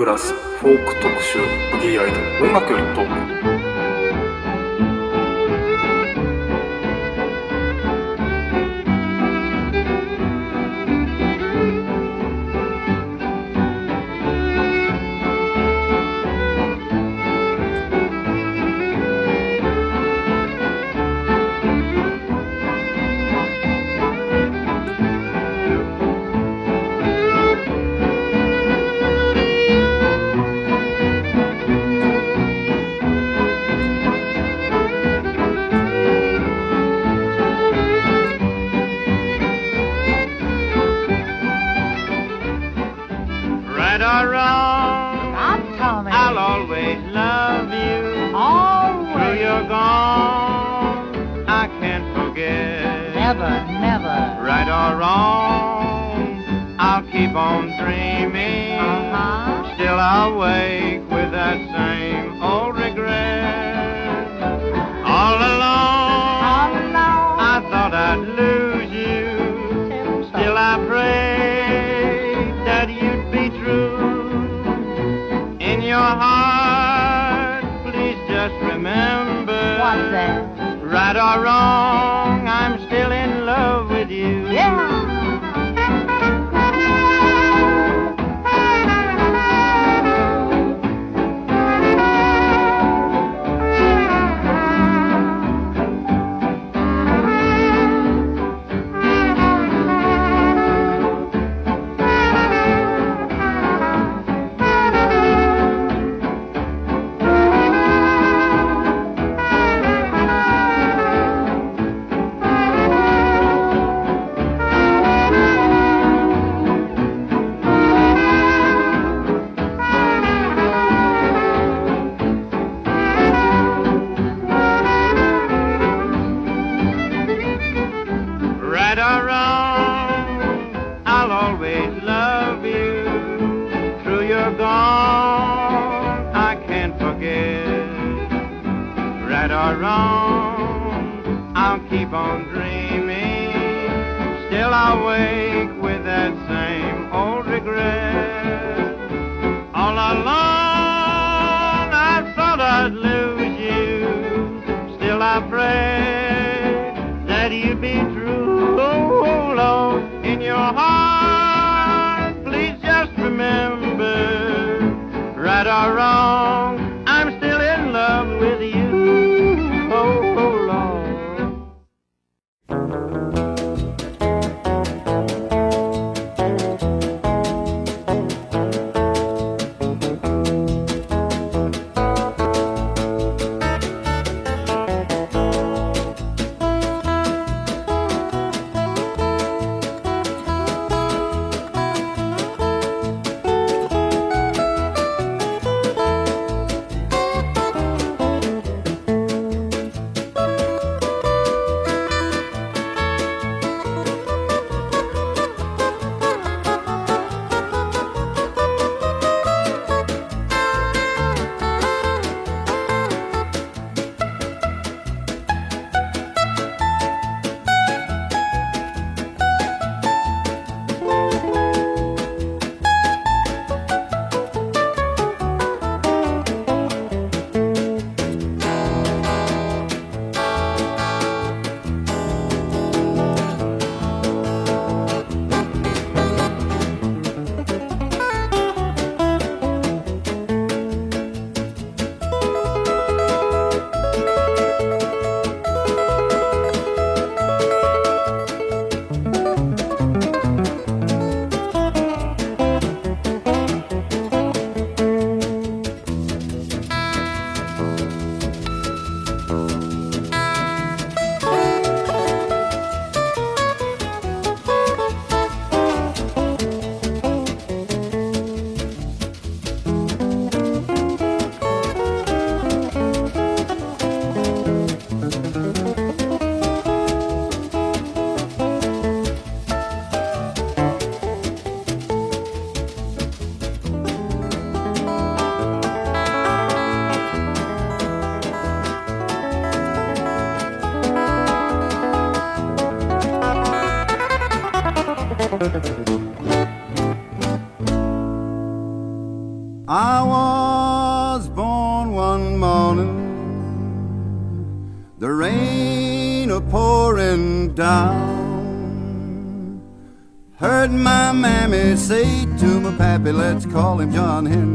グラスフォーク特集ブギーアイドル音楽よりトーク。Call him John Henry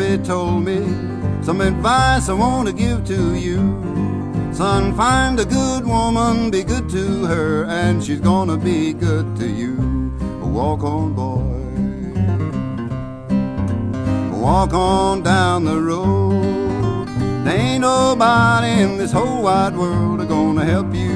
pappy told me some advice I want to give to you. Son, find a good woman, be good to her, and she's gonna be good to you. Walk on, boy. Walk on down the road. There ain't nobody in this whole wide world gonna help you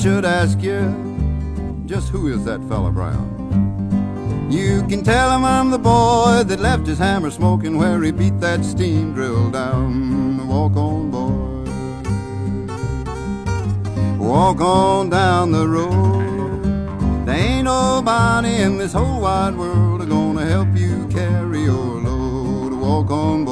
should ask you, just who is that fella Brown? You can tell him I'm the boy that left his hammer smoking where he beat that steam drill down. Walk on, boy. Walk on down the road. There ain't nobody in this whole wide world gonna help you carry your load. Walk on, boy.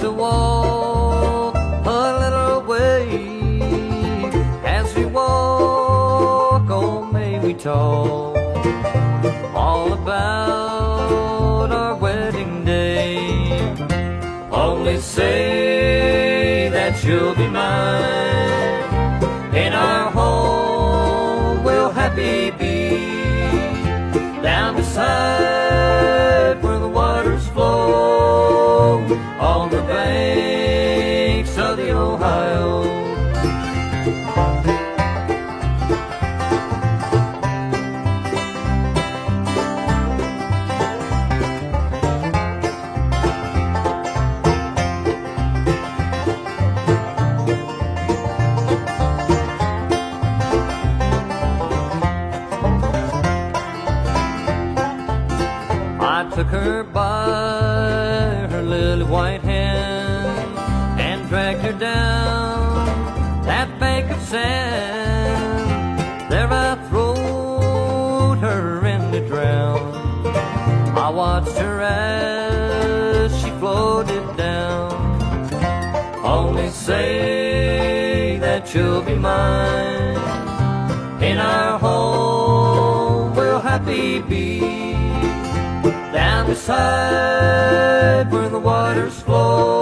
To walk a little way. As we walk, oh, may we talk you'll be mine in our home. We'll happy be down beside where the waters flow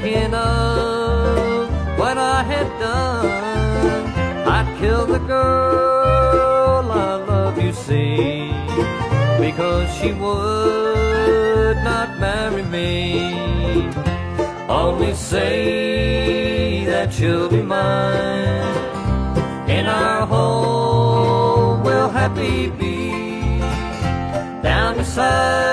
thinking of what I had done. I'd kill the girl I love you see because she would not marry me. Only say that you'll be mine in our home we'll happy be. Down beside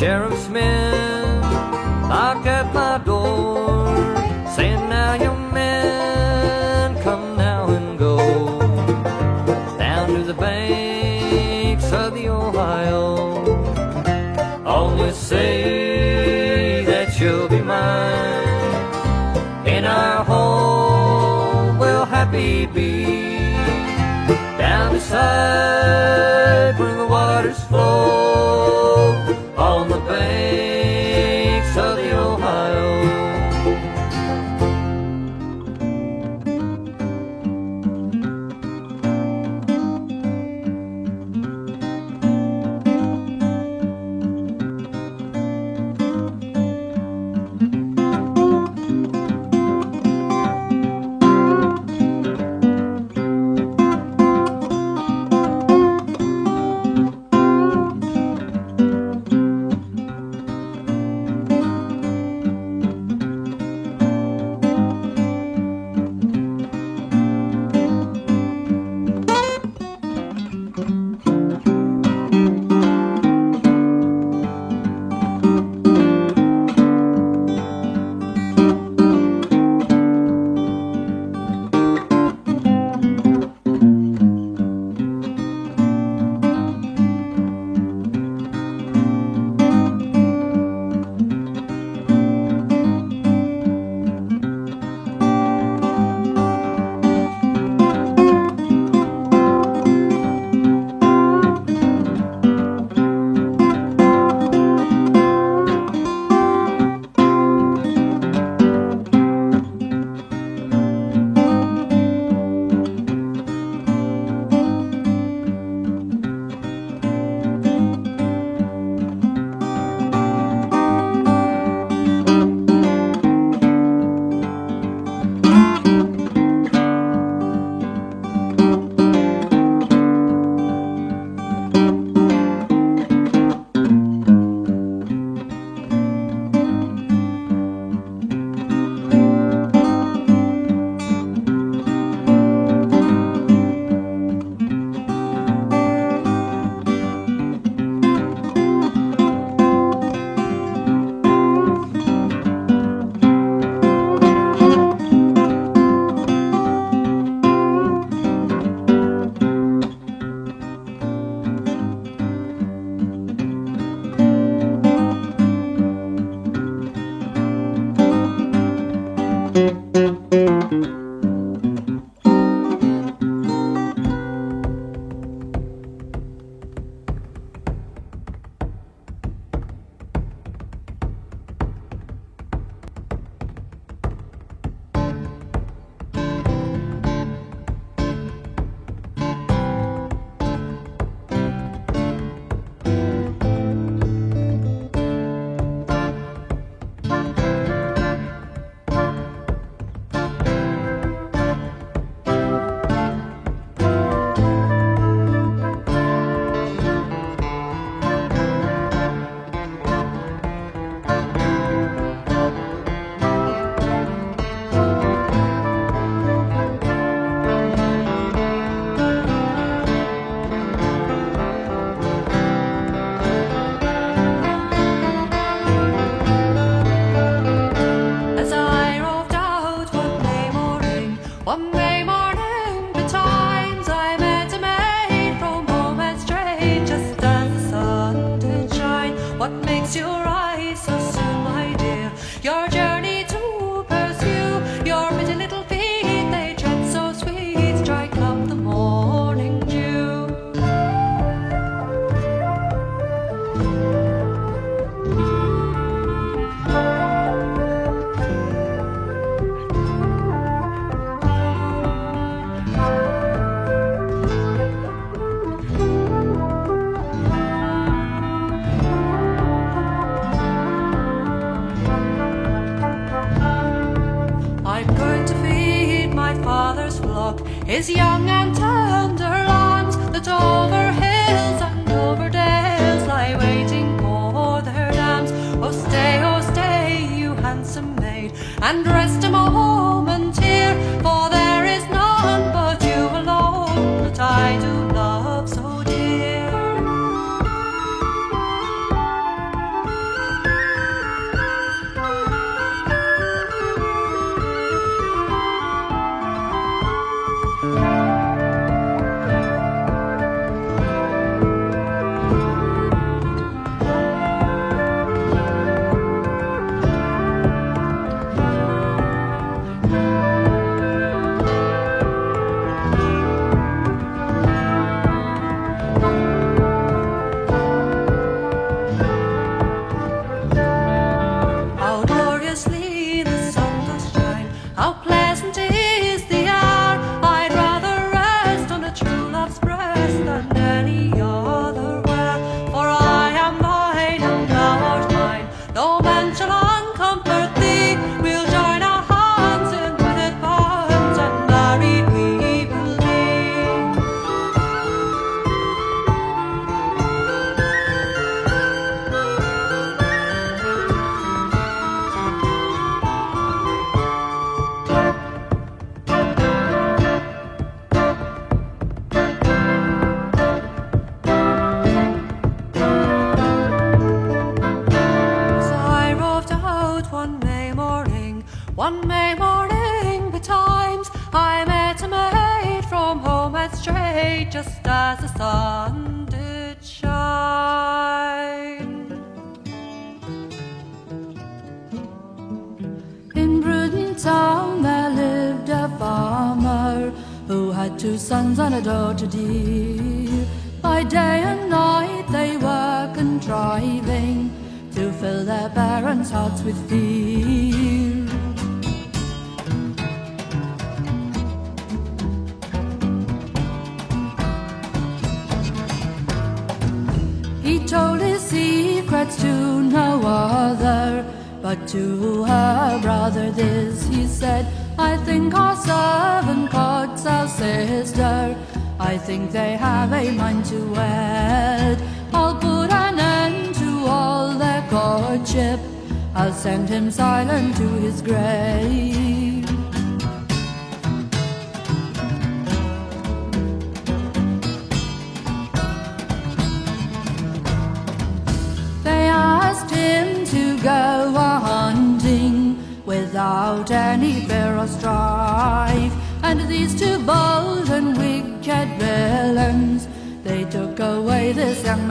sheriff's men knock at my door, saying, Now, young man, come now and go down to the banks of the Ohio. Only say that you'll be mine in our home. We'll happy be down beside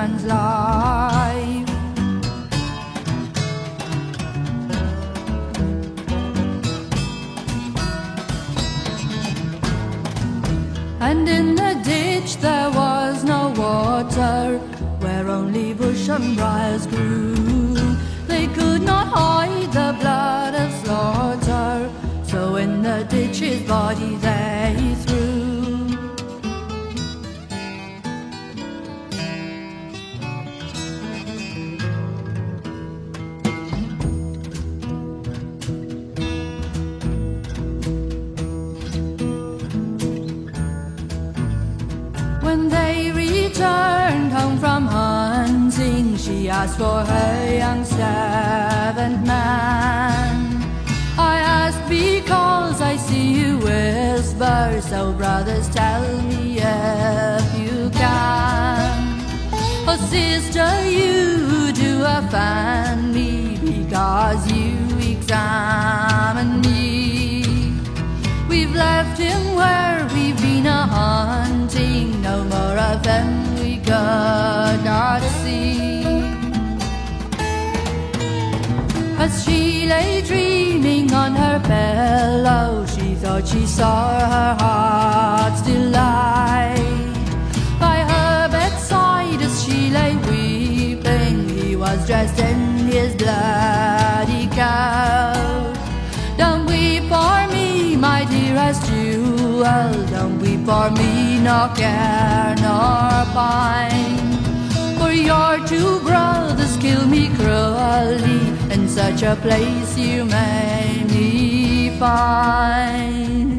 hands. as for a young servant man. I ask because I see you whisper, so brothers, tell me if you can. Oh, sister, you do offend me because you examine me. We've left him where we've been a hunting, no more of him we could not. As she lay dreaming on her pillow, she thought she saw her heart's delight. By her bedside, as she lay weeping, he was dressed in his bloody coat. Don't weep for me, my dearest jewel, don't weep for me, nor care nor pine your two brothers kill me cruelly. In such a place you may me find.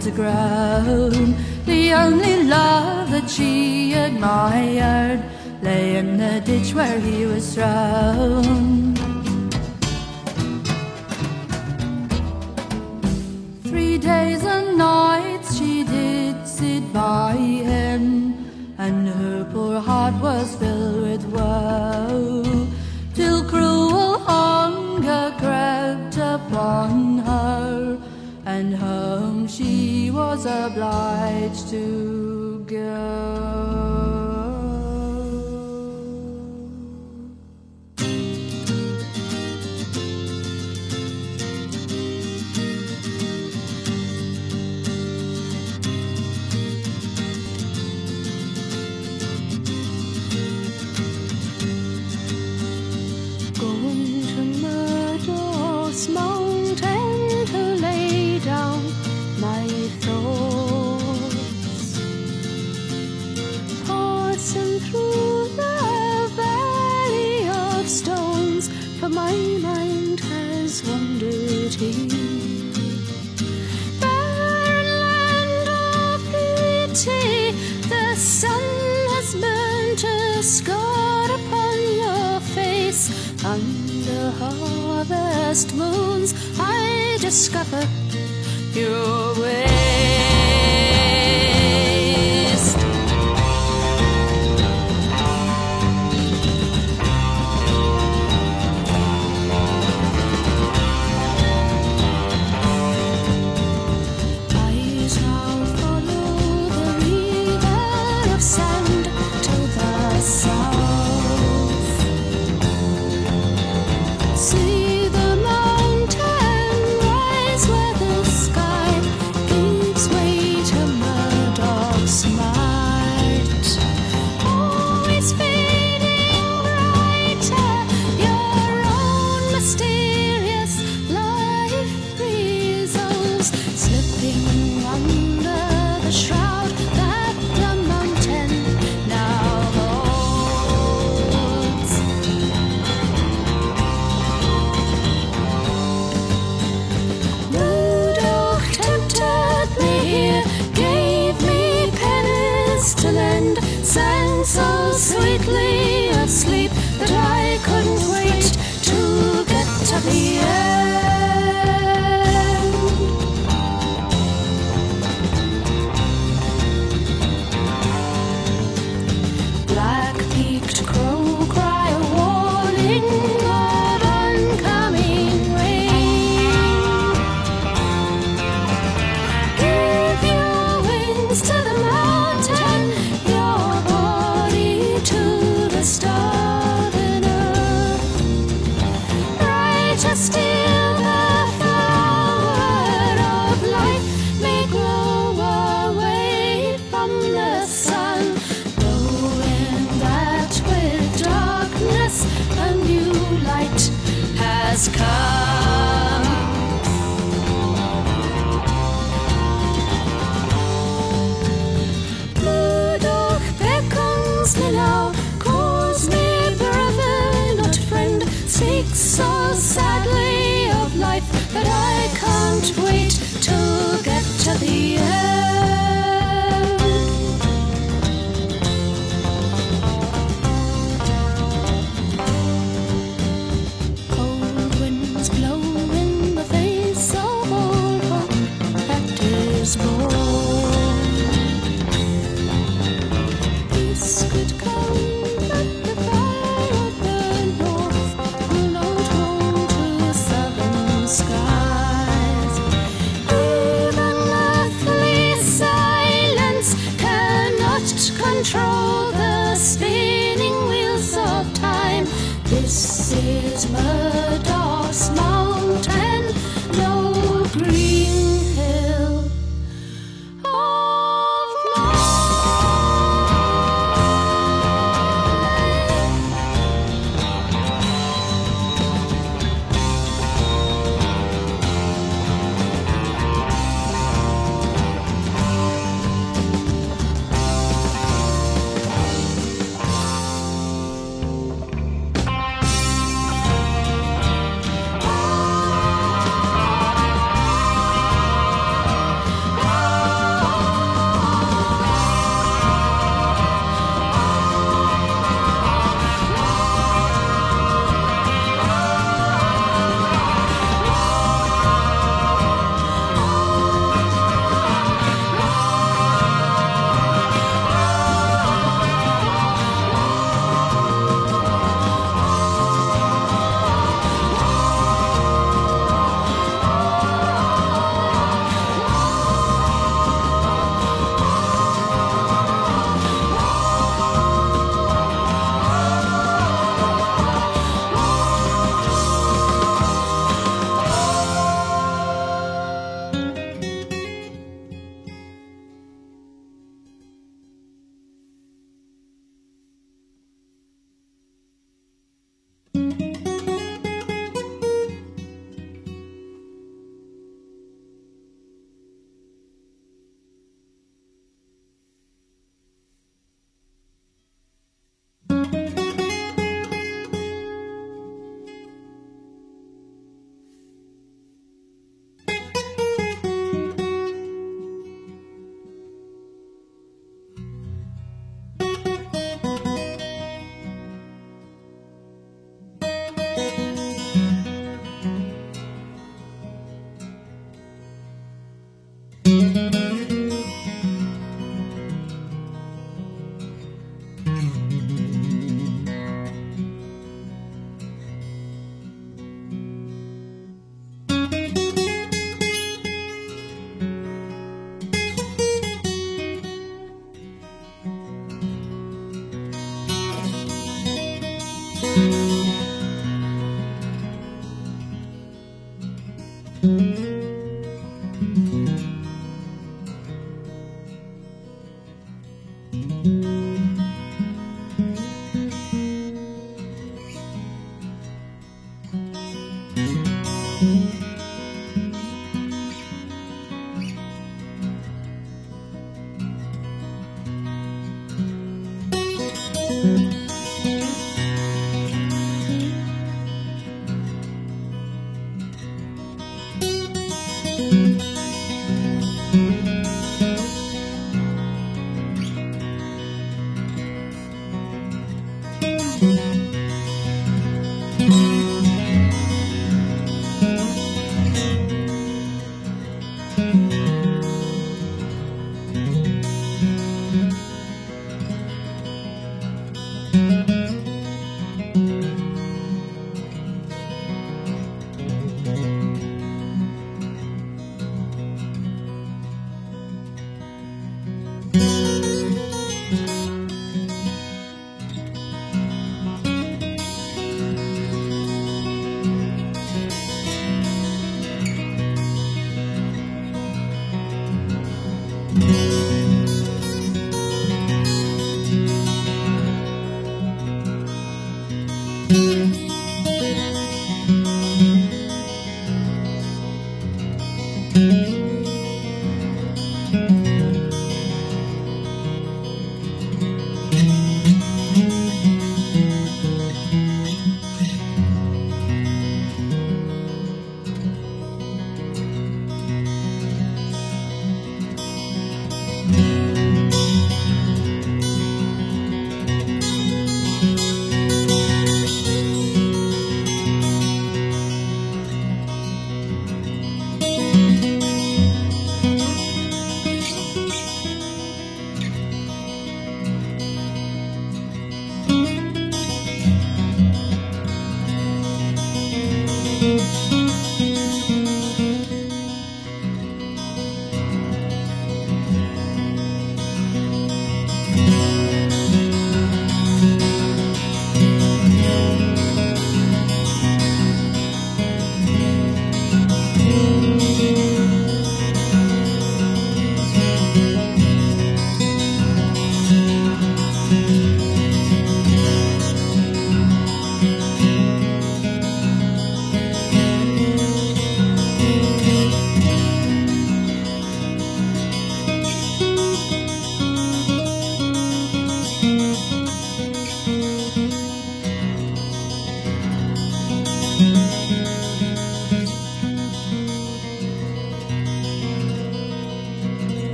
to aground. The only love that she admired lay in the ditch where he was drowned.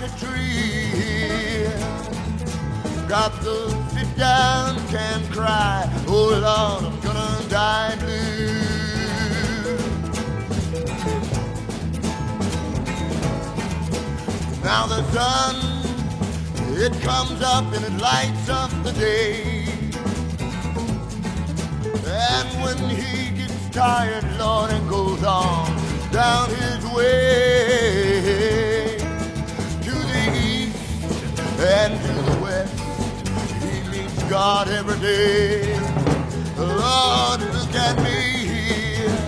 Like a tree. Got to sit down, can't cry. Oh Lord, I'm gonna die blue. Now the sun, it comes up and it lights up the day. And when he gets tired, Lord, and goes on down his way the and to the west, he meets God every day. Lord, look at me here.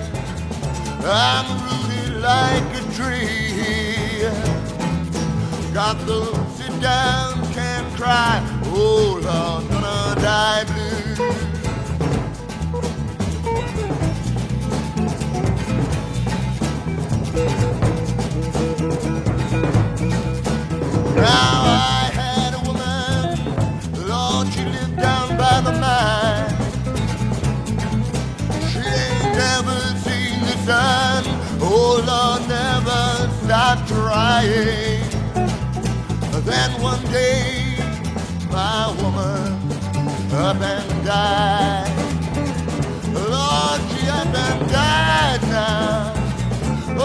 I'm rooted like a tree. Got to sit down, can't cry. Oh Lord, gonna die trying. Then one day, my woman up and died. Lord, she up and died now.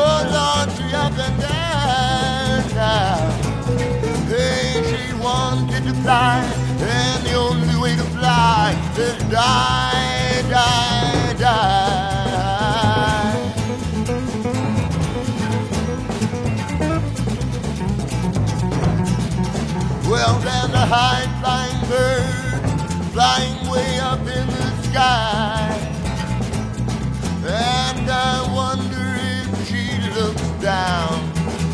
Oh Lord, she up and died now. Hey, she wanted to fly, and the only way to fly is die, die, a high flying bird flying way up in the sky. And I wonder if she looks down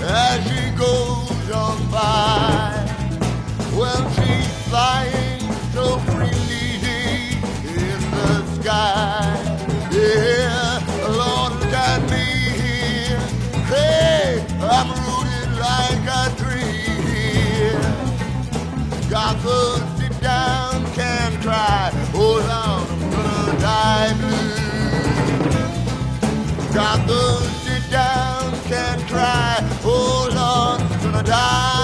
as she goes on by. Well, she's flying To sit down, can't cry. Oh Lord, I'm gonna die blue. Got to sit down, can't cry. Oh Lord, I'm gonna die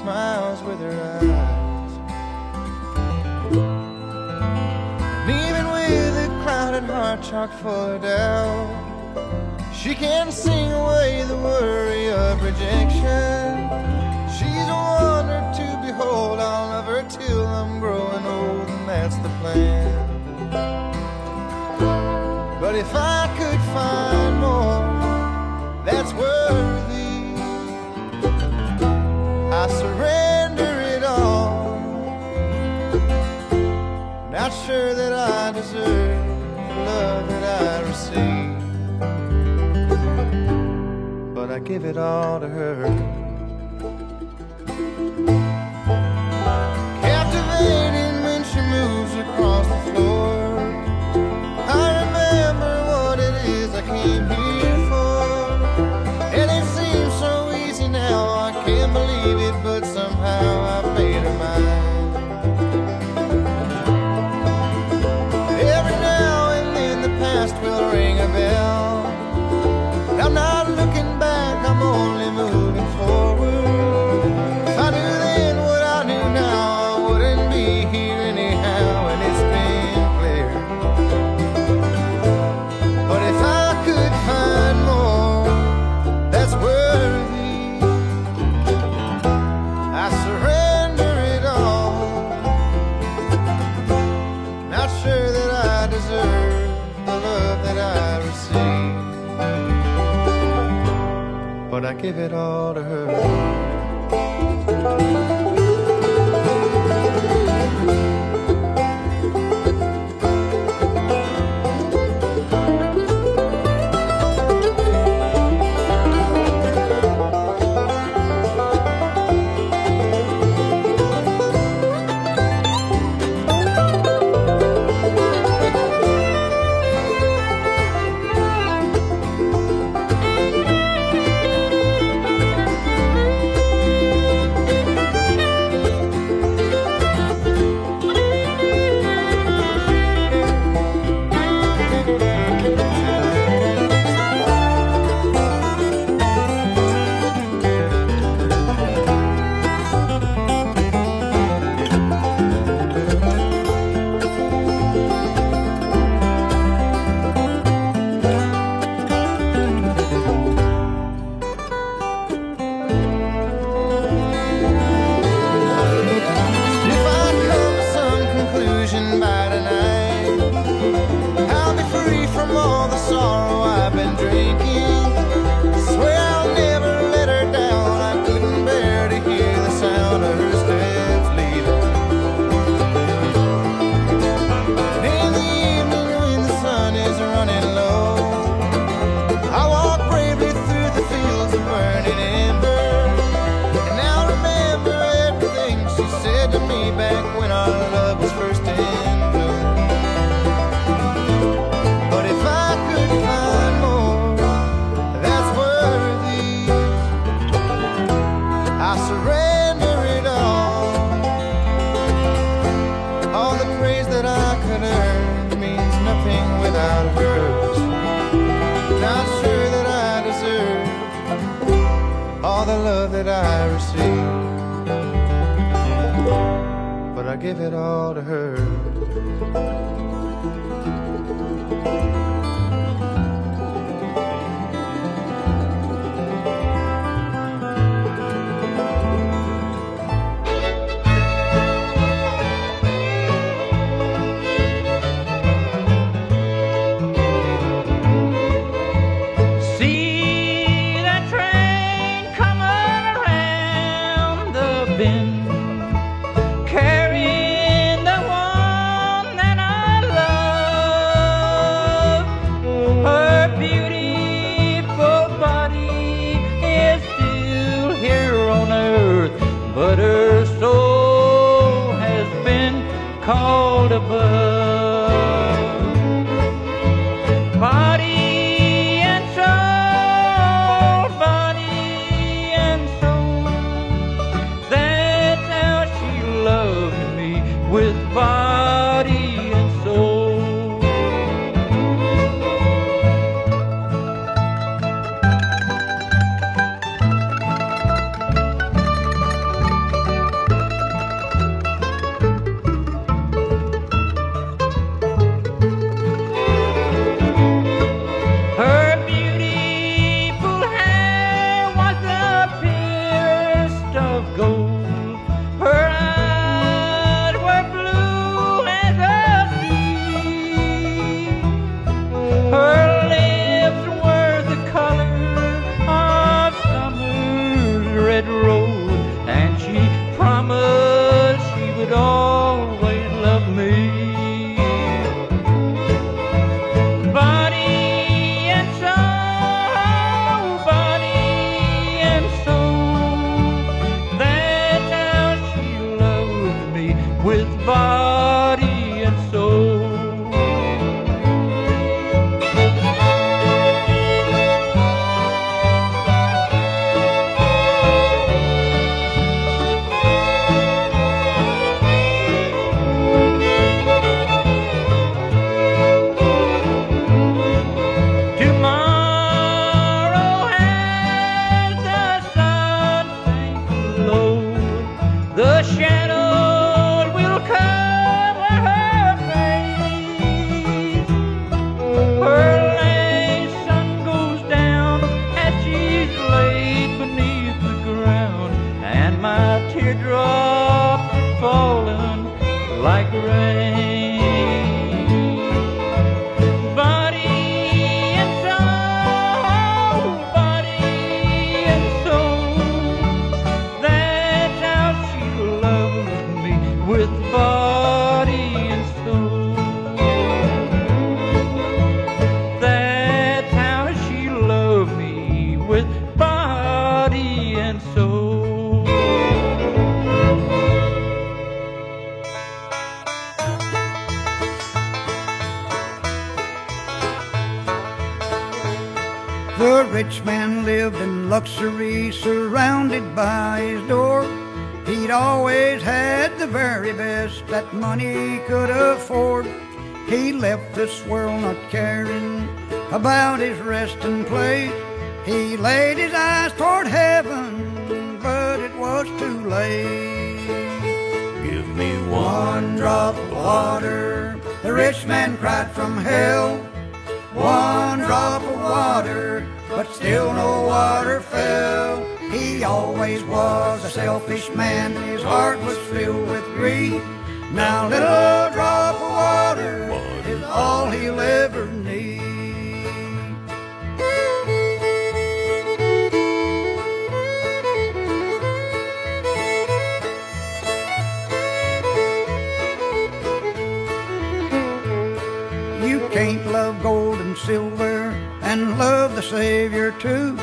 smiles with her eyes. And even with a crowded heart chock full of doubt, she can sing away the worry of rejection. She's a wonder to behold. I'll love her till I'm growing old, and that's the plan. But if I could find but I give it all to her. captivating when she moves across the floor. Give it all to her. been silver and love the Savior too.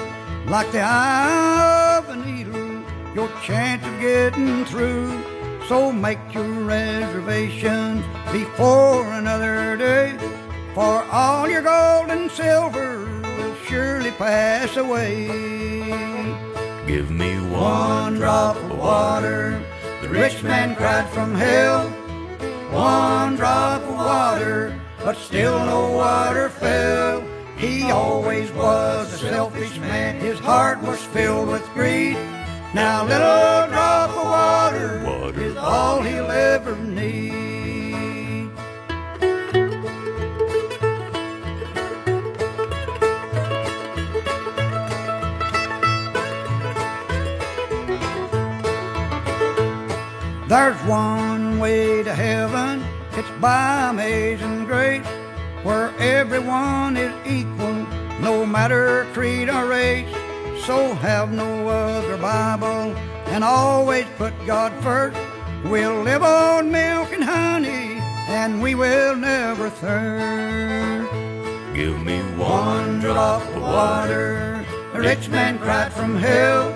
Like the eye of a needle, your chance of getting through. So make your reservations before another day, for all your gold and silver will surely pass away. Give me one, one drop of water, the rich man cried from hell. One drop of water but still no water fell. He always was a selfish man, his heart was filled with greed. Now, little drop of water, Water. is all he'll ever need. There's one way to heaven, by amazing grace, where everyone is equal, no matter creed or race. So have no other Bible, and always put God first. We'll live on milk and honey, and we will never thirst. Give me One drop of water, a rich man cried from hell.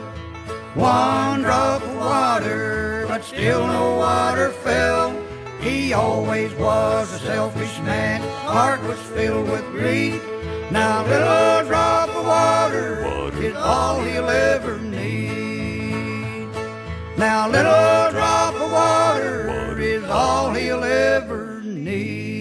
One drop of water, but still no water fell. He always was a selfish man. Heart was filled with greed. Now little drop of water, water. is all he'll ever need. Now little drop of water, water. is all he'll ever need.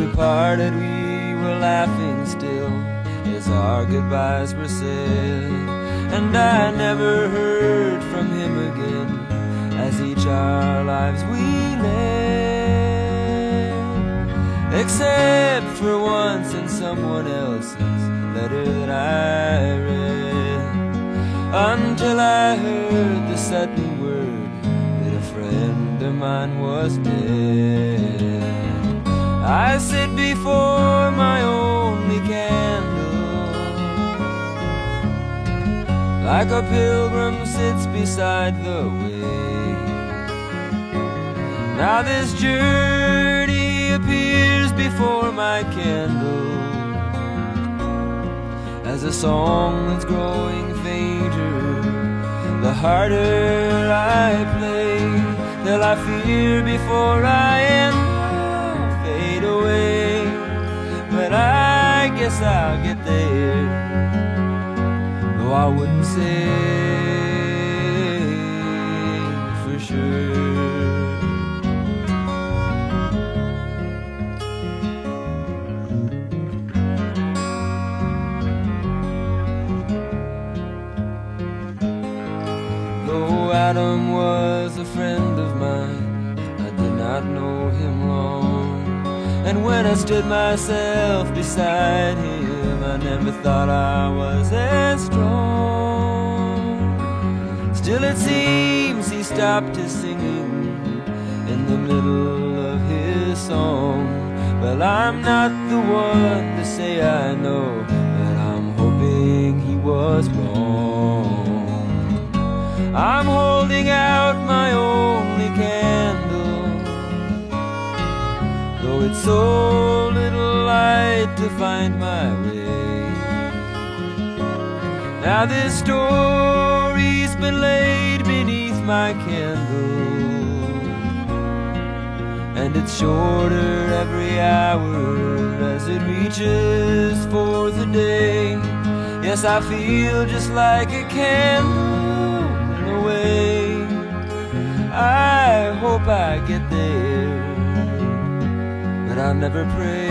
We parted, we were laughing still as our goodbyes were said. And I never heard from him again as each our lives we led. Except for once in someone else's letter that I read. Until I heard the sudden word that a friend of mine was dead. I sit before my only candle, like a pilgrim sits beside the way. Now this journey appears before my candle as a song that's growing fainter. The harder I play, till I fear before I end I guess I'll get there, though I wouldn't say when I stood myself beside him, I never thought I was as strong. Still, it seems he stopped his singing in the middle of his song. Well, I'm not the one to say I know, but I'm hoping he was wrong. I'm holding out my only candle, though it's so little light to find my way. Now this story's been laid beneath my candle, and it's shorter every hour as it reaches for the day. Yes, I feel just like a candle in a way. I hope I get there, I'll never pray.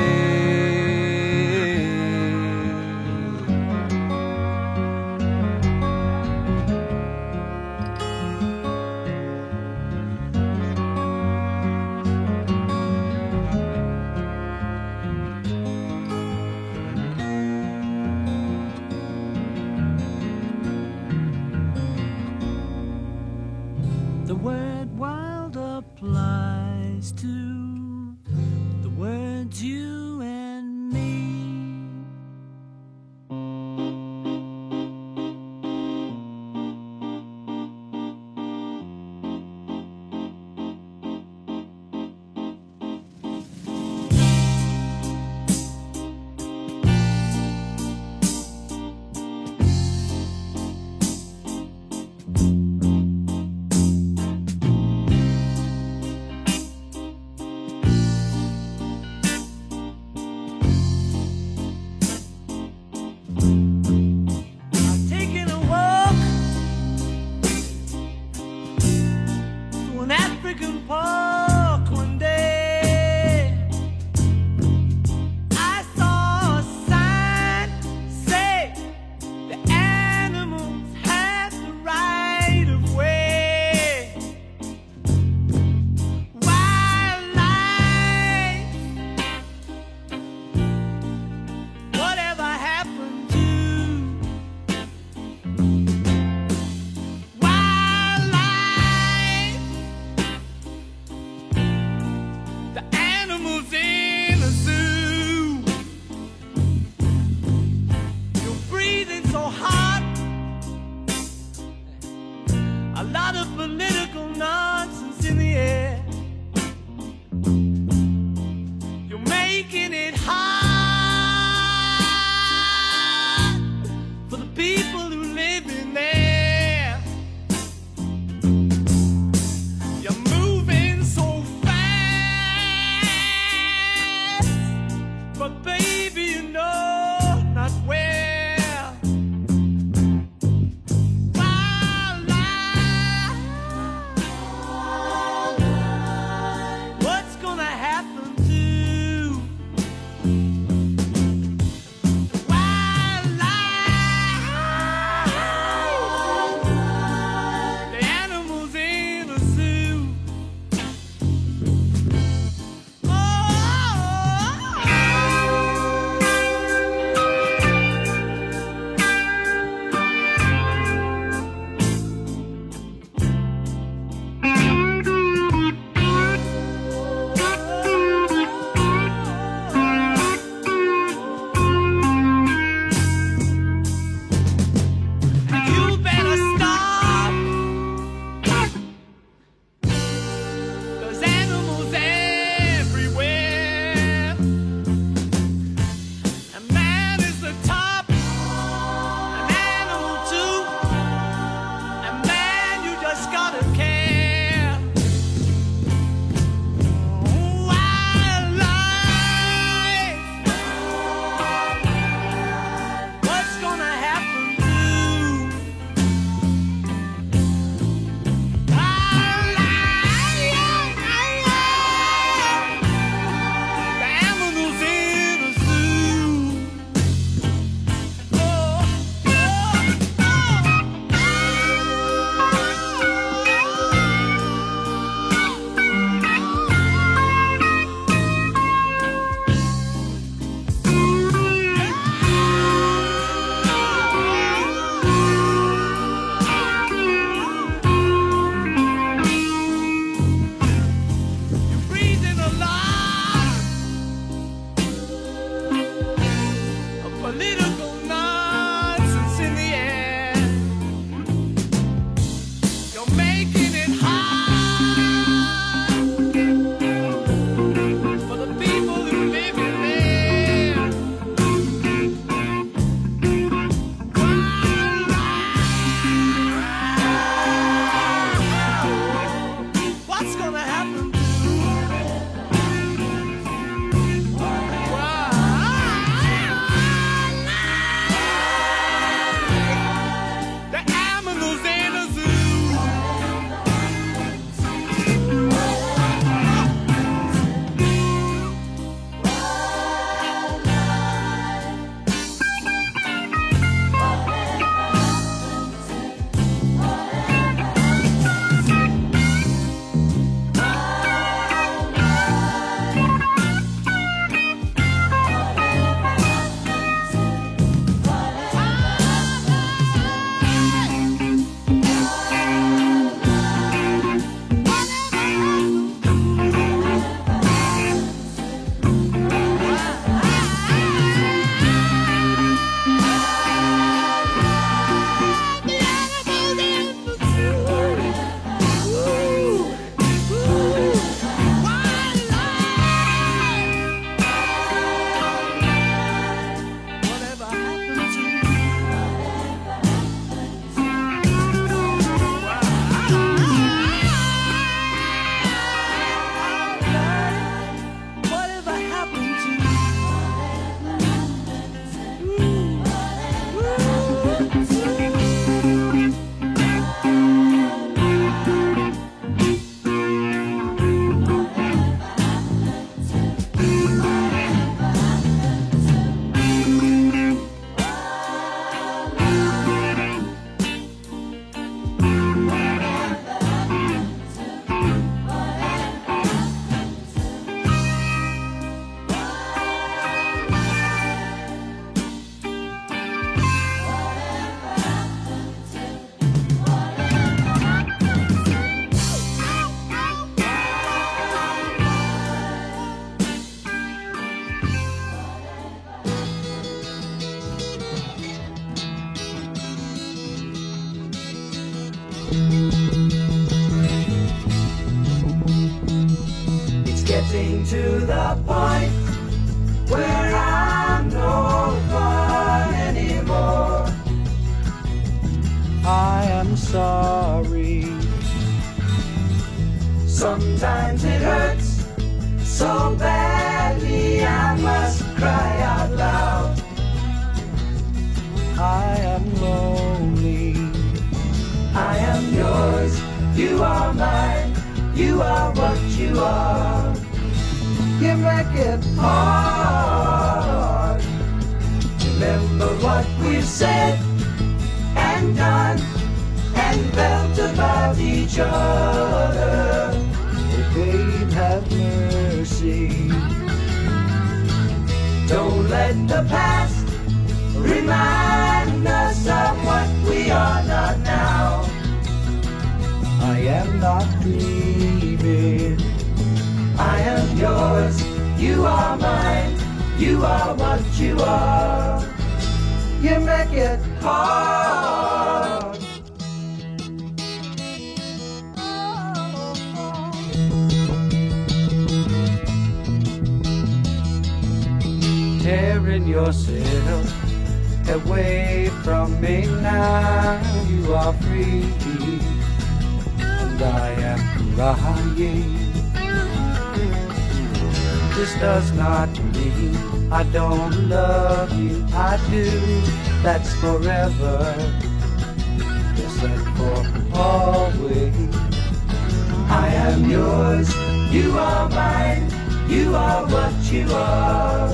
you are what you are.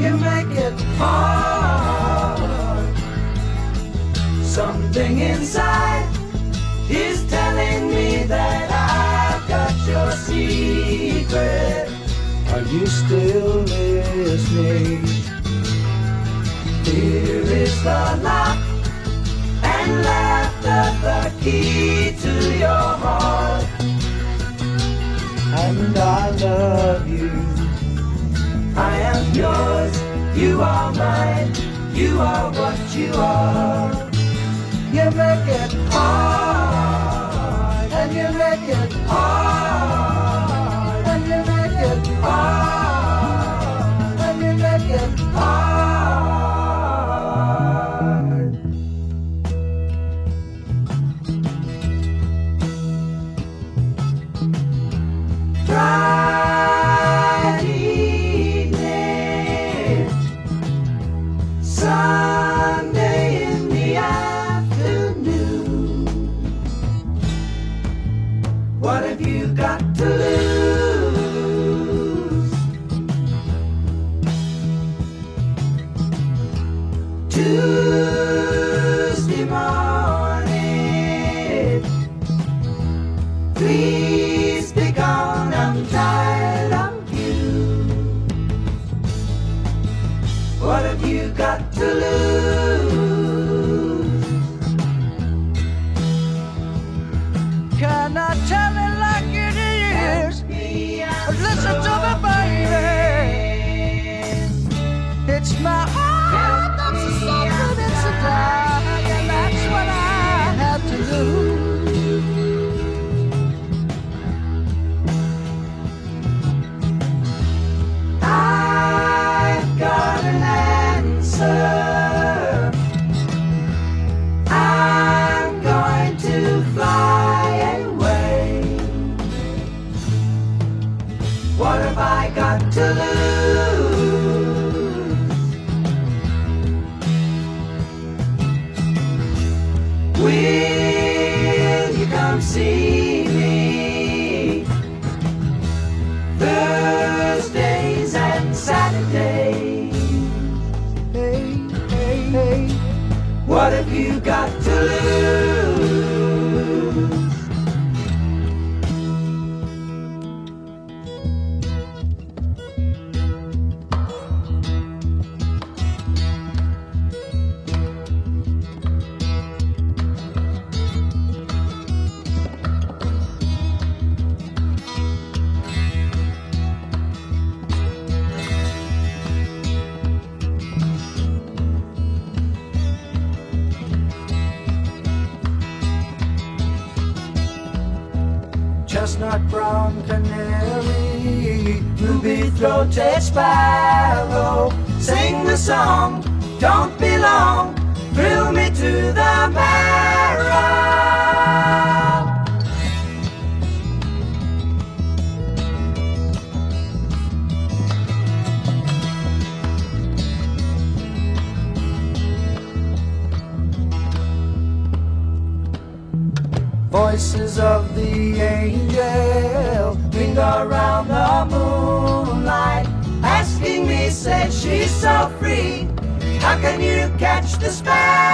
You make it hard. Something inside is telling me that I've got your secret. Are you still listening? Here is the lock and left the key to your heart and I love you. I am yours, you are mine, you are what you are. You make it hard, and you make it hard, and you make it hard. Red-throated sparrow. Sing the song, don't be long, thrill me to the marrow. Voices of the angel ring around the moonlight, so free. How can you catch the sparrow?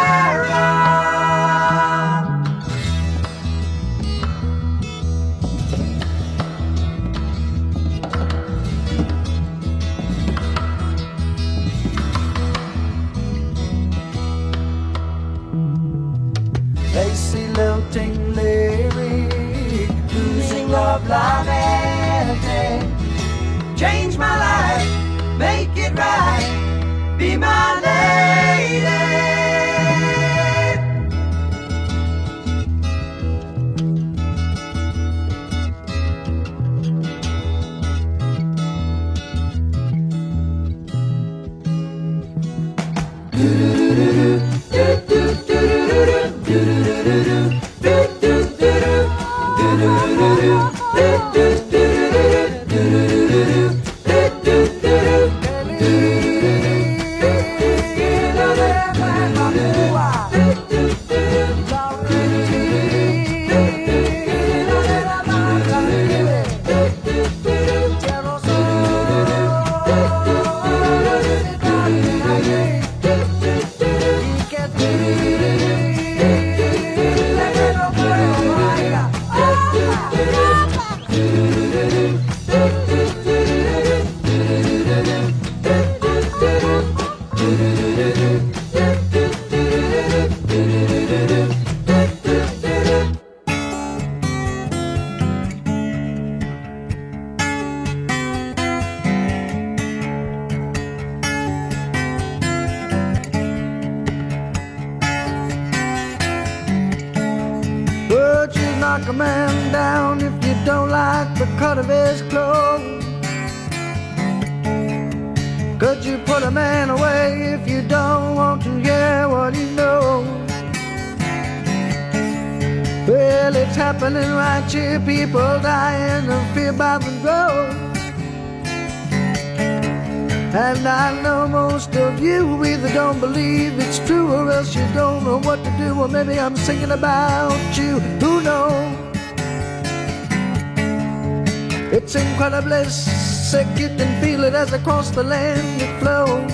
The land it flows.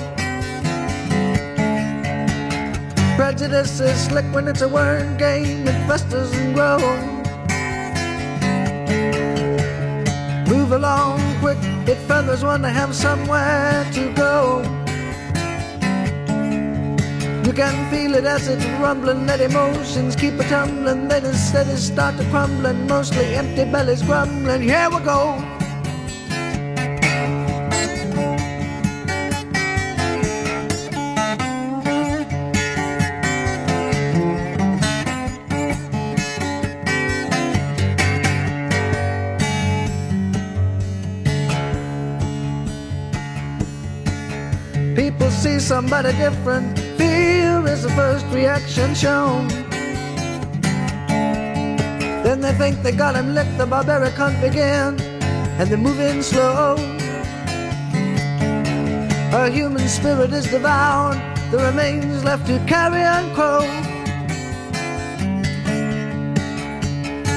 Prejudice is slick when it's a word game, it festers and grows. Move along quick, it feathers one to have somewhere to go. You can feel it as it's rumbling, that emotions keep a tumbling, then instead it start to crumbling, mostly empty bellies grumbling. Here we go. Somebody different. Fear is the first reaction shown. Then they think they got him licked, the barbaric hunt began, and they're moving slow. A human spirit is devoured, the remains left to carry and crow.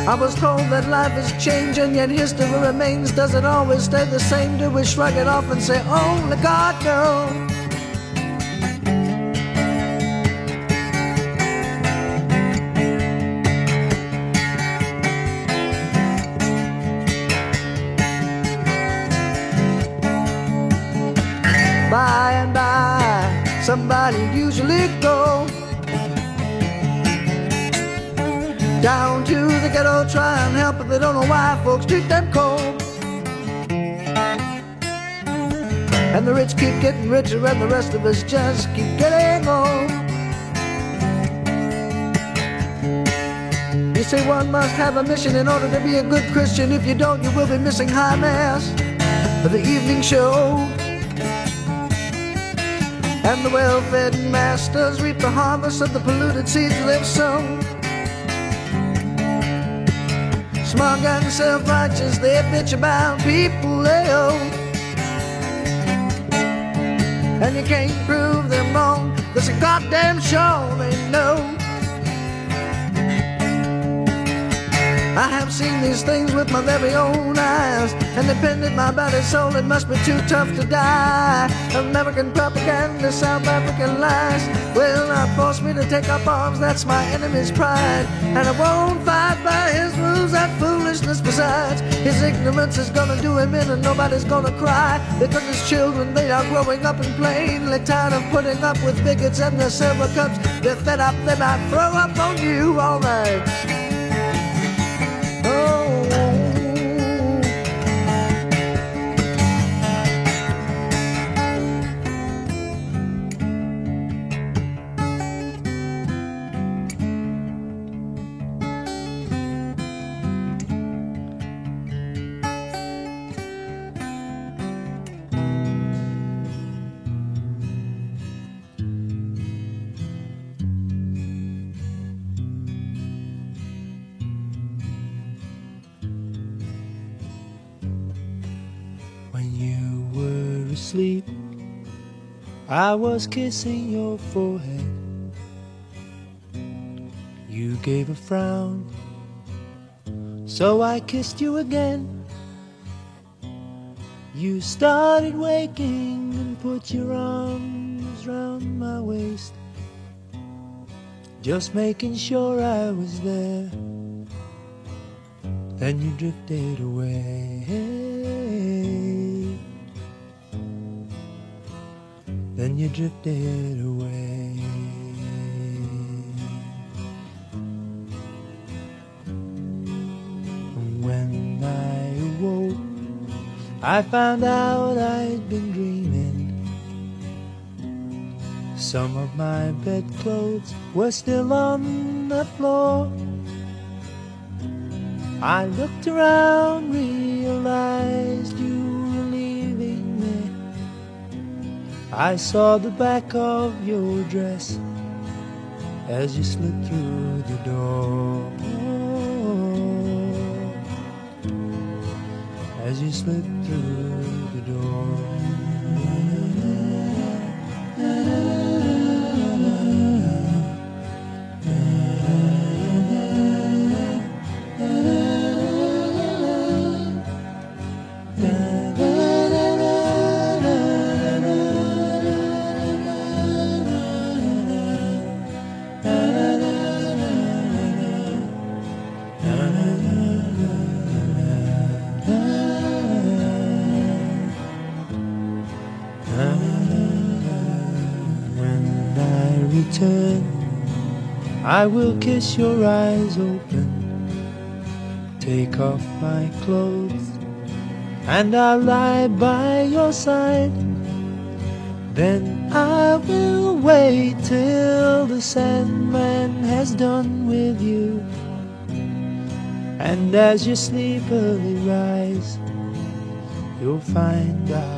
I was told that life is changing, yet history remains. Does it always stay the same? Do we shrug it off and say, only God knows? Somebody usually go down to the ghetto, try and help, but they don't know why folks treat them cold. And the rich keep getting richer, and the rest of us just keep getting old. You say one must have a mission in order to be a good Christian. If you don't, you will be missing high mass. for the evening show. And the well-fed masters reap the harvest of the polluted seeds they've sown. Smug and self-righteous, they bitch about people they owe. And you can't prove them wrong, there's a goddamn sure they know. I have seen these things with my very own eyes, and depended my body soul, it must be too tough to die. American propaganda, South African lies will not force me to take up arms. That's my enemy's pride, and I won't fight by his rules. That foolishness, besides, his ignorance is gonna do him in, and nobody's gonna cry because his children they are growing up and plainly tired of putting up with bigots and their silver cups. They're fed up, they might throw up on you all night. I was kissing your forehead. You gave a frown, so I kissed you again. You started waking and put your arms round my waist, just making sure I was there. Then you drifted away. Then you drifted away. When I awoke, I found out I'd been dreaming. Some of my bedclothes were still on the floor. I looked around, realized you I saw the back of your dress as you slid through the door. As you slid through I will kiss your eyes open, take off my clothes, and I'll lie by your side. Then I will wait till the Sandman has done with you. And as you sleepily rise, you'll find I'll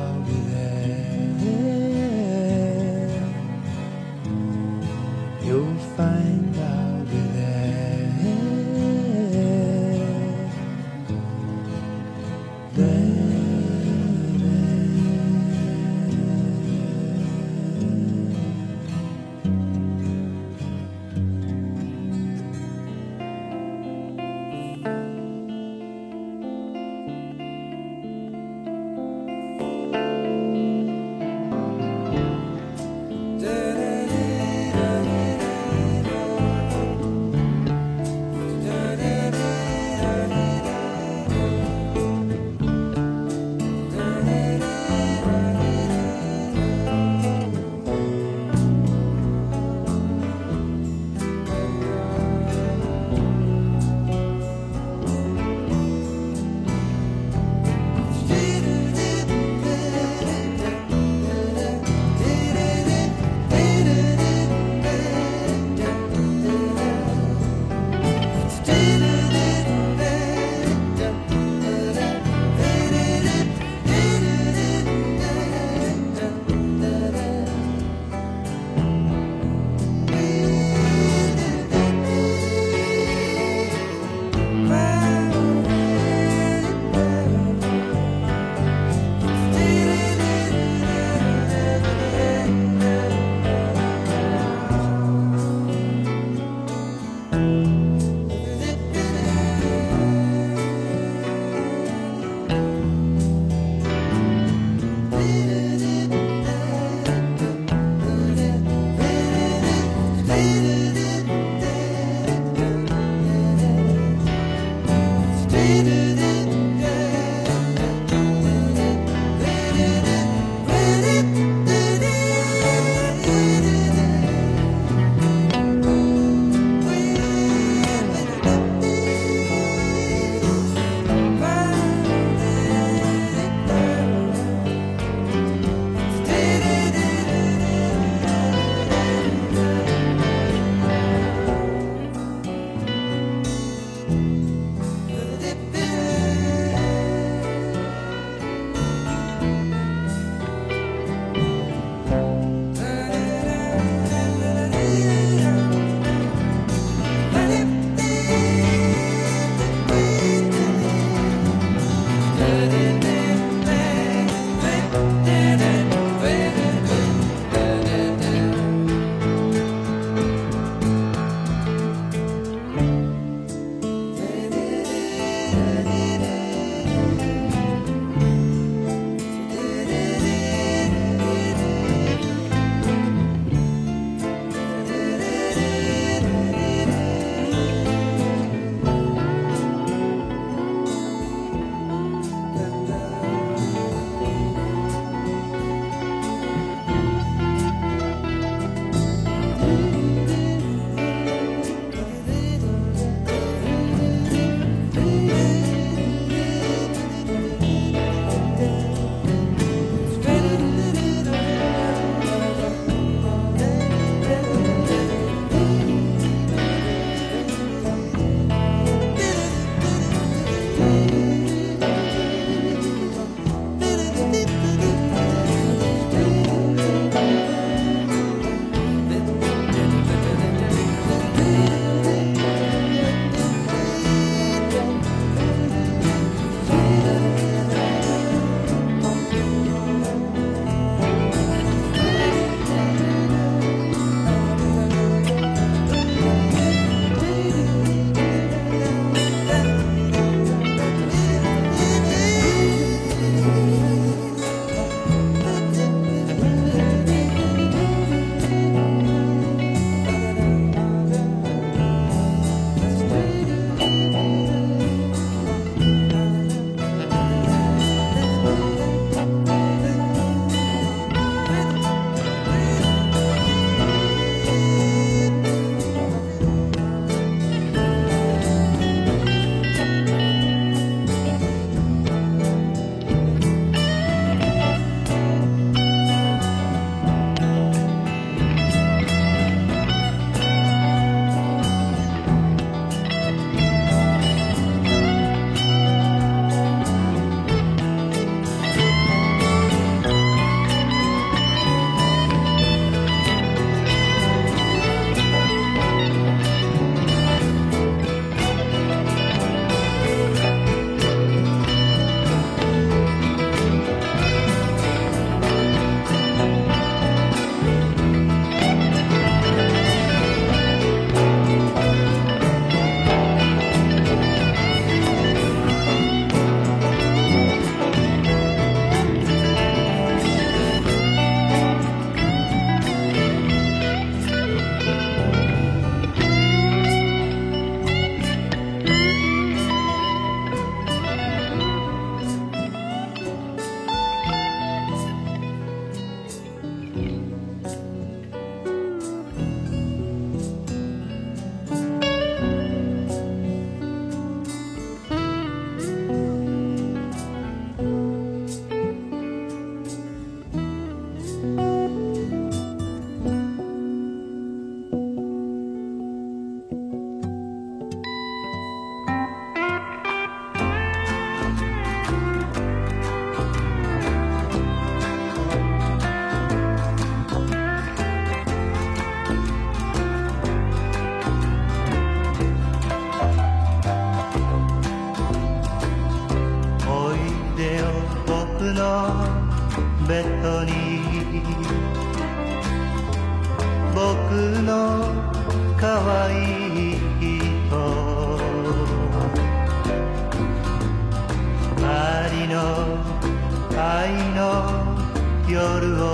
夜を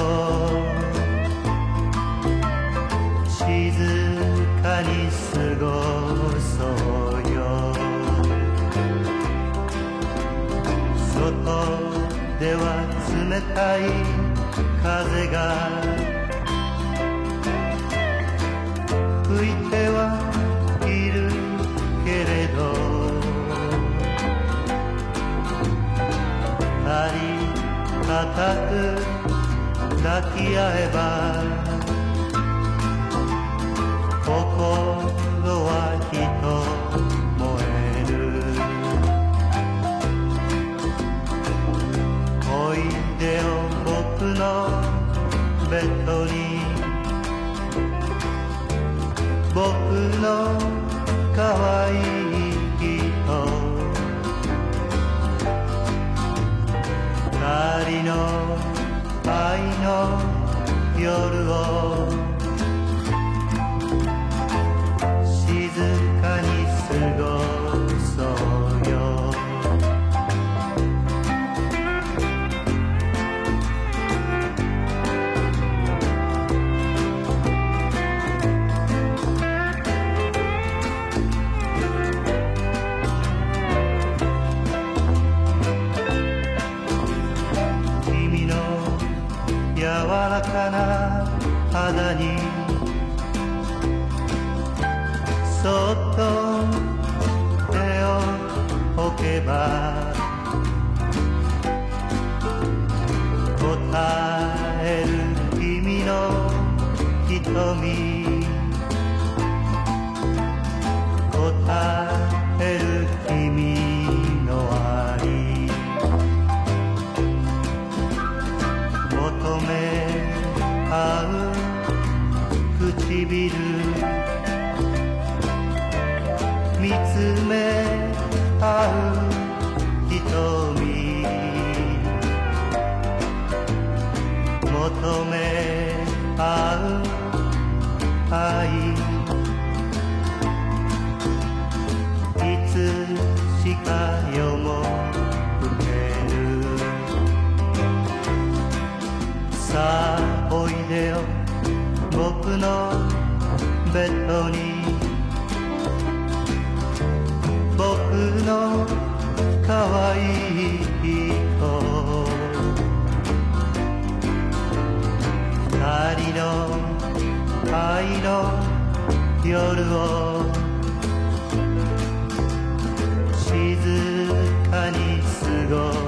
静かに過ごそうよ。外では冷たい風が吹いてはいるけれど。二人固く抱き合えば心はひと燃えるおいでよ僕のベッドに僕の可愛い人。二人の愛の夜を 肌に。そっと手を置けば唇。見つめ合う瞳。求め合う愛。いつしか夜も更けるさあおいでよ。僕のベッドに。僕の可愛い人。二人の愛の夜を静かに過ごそ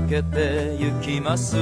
けて行きます。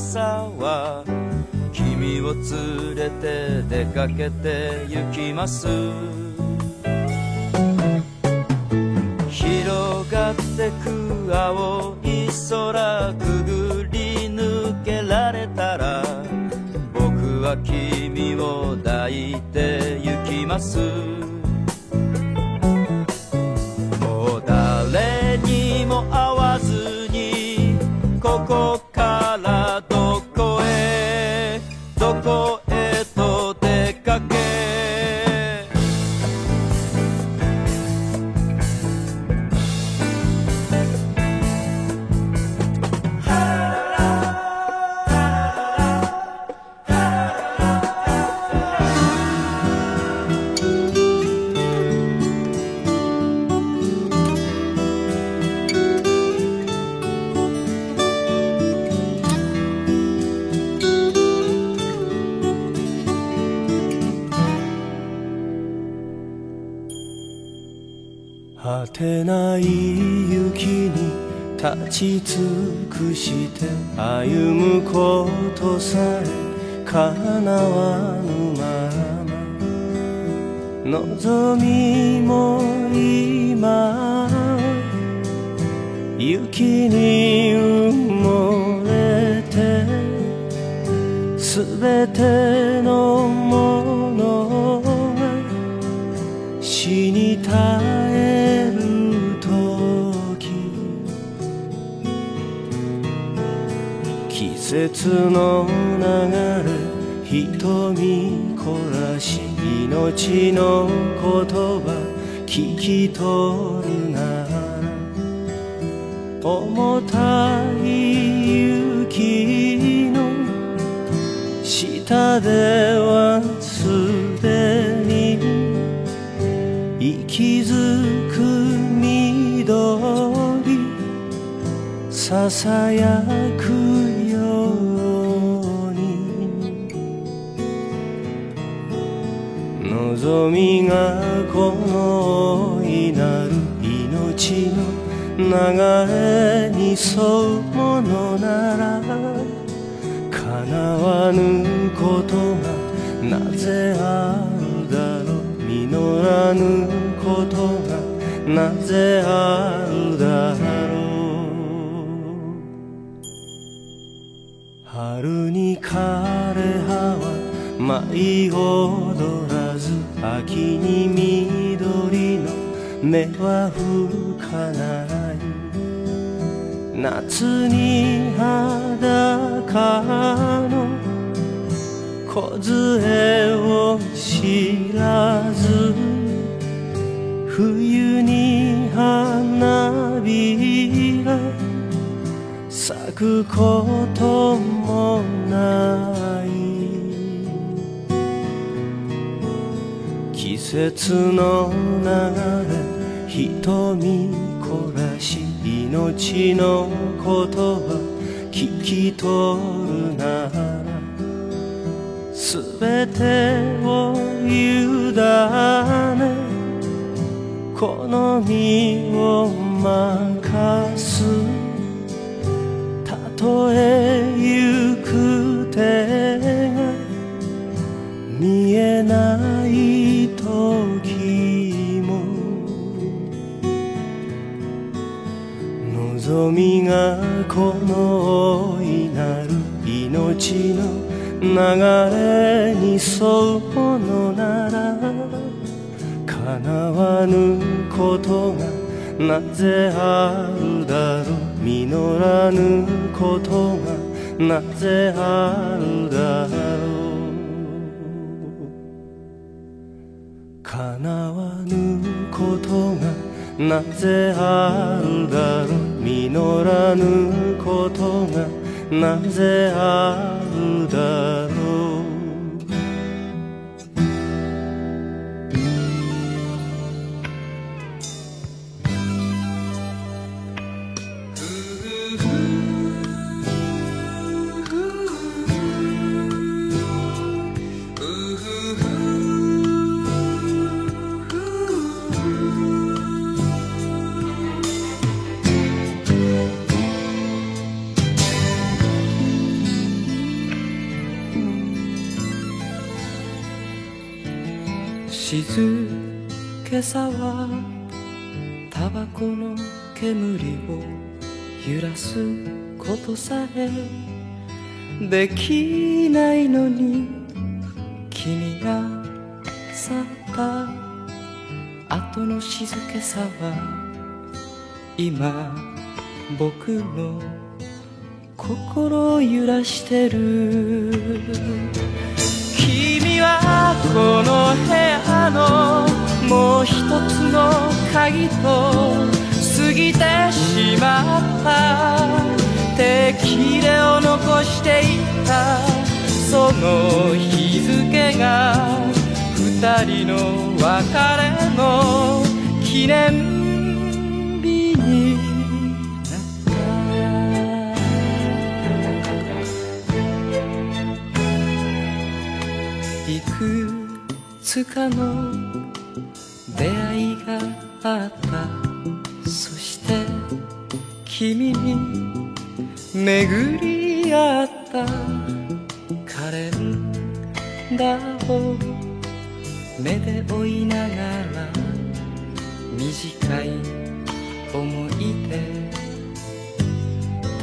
朝は君を連れて出かけて行きます。舞い踊らず秋に緑の芽は吹かない。夏に裸の梢を知らず冬に花びら咲くこともない。節の流れ瞳凝らし命の言葉聞き取るならすべてを委ね好みを任すたとえ行く手が見えない時も望みがこの大いなる命の流れに沿うものなら叶わぬことがなぜあるだろう実らぬことがなぜあるだろう。叶わぬことがなぜあるだろう。実らぬことがなぜあるだろう。すことさえできないのに君が去った後の静けさは今僕の心を揺らしてる君はこの部屋のもう一つの鍵とぎてしまった。手切れを残していた。その日付が二人の別れの記念日になった。いくつかの出会いがあった。君に巡り合ったカレンダーを目で追いながら短い思い出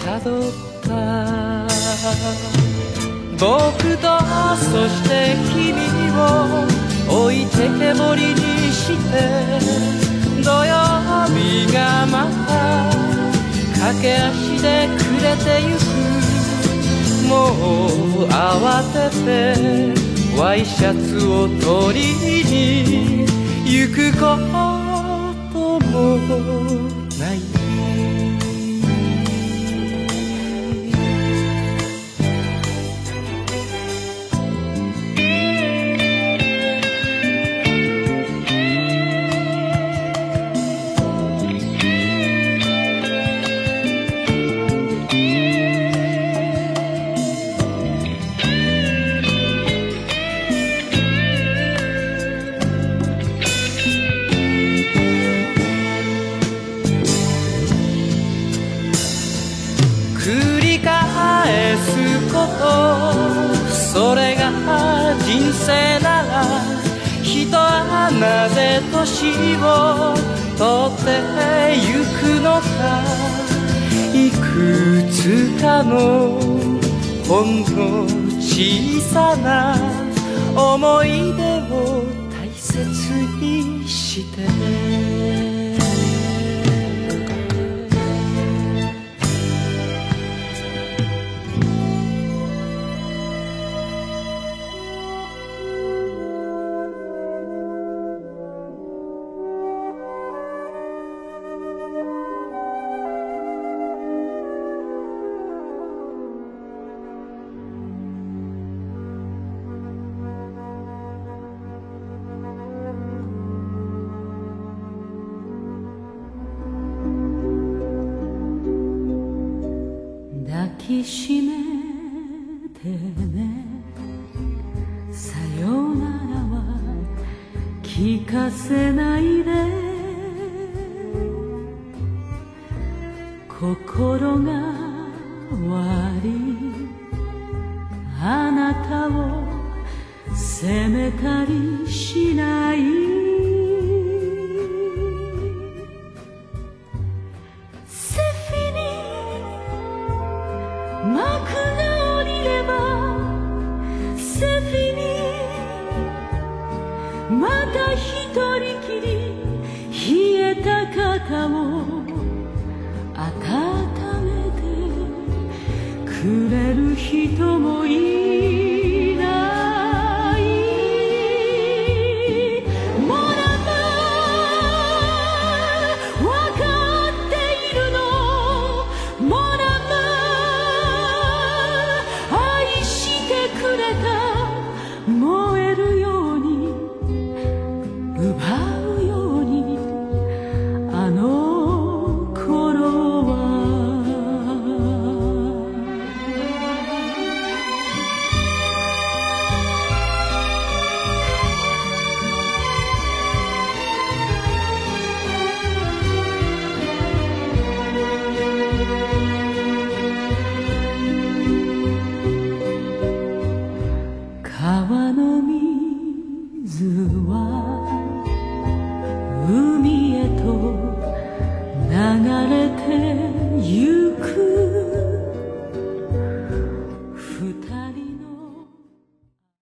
たどった僕とそして駆け足で暮れてゆく。もう慌ててワイシャツを取りに行くことも。年を取ってゆくのか。いくつかのほんの小さな思い出を大切にして。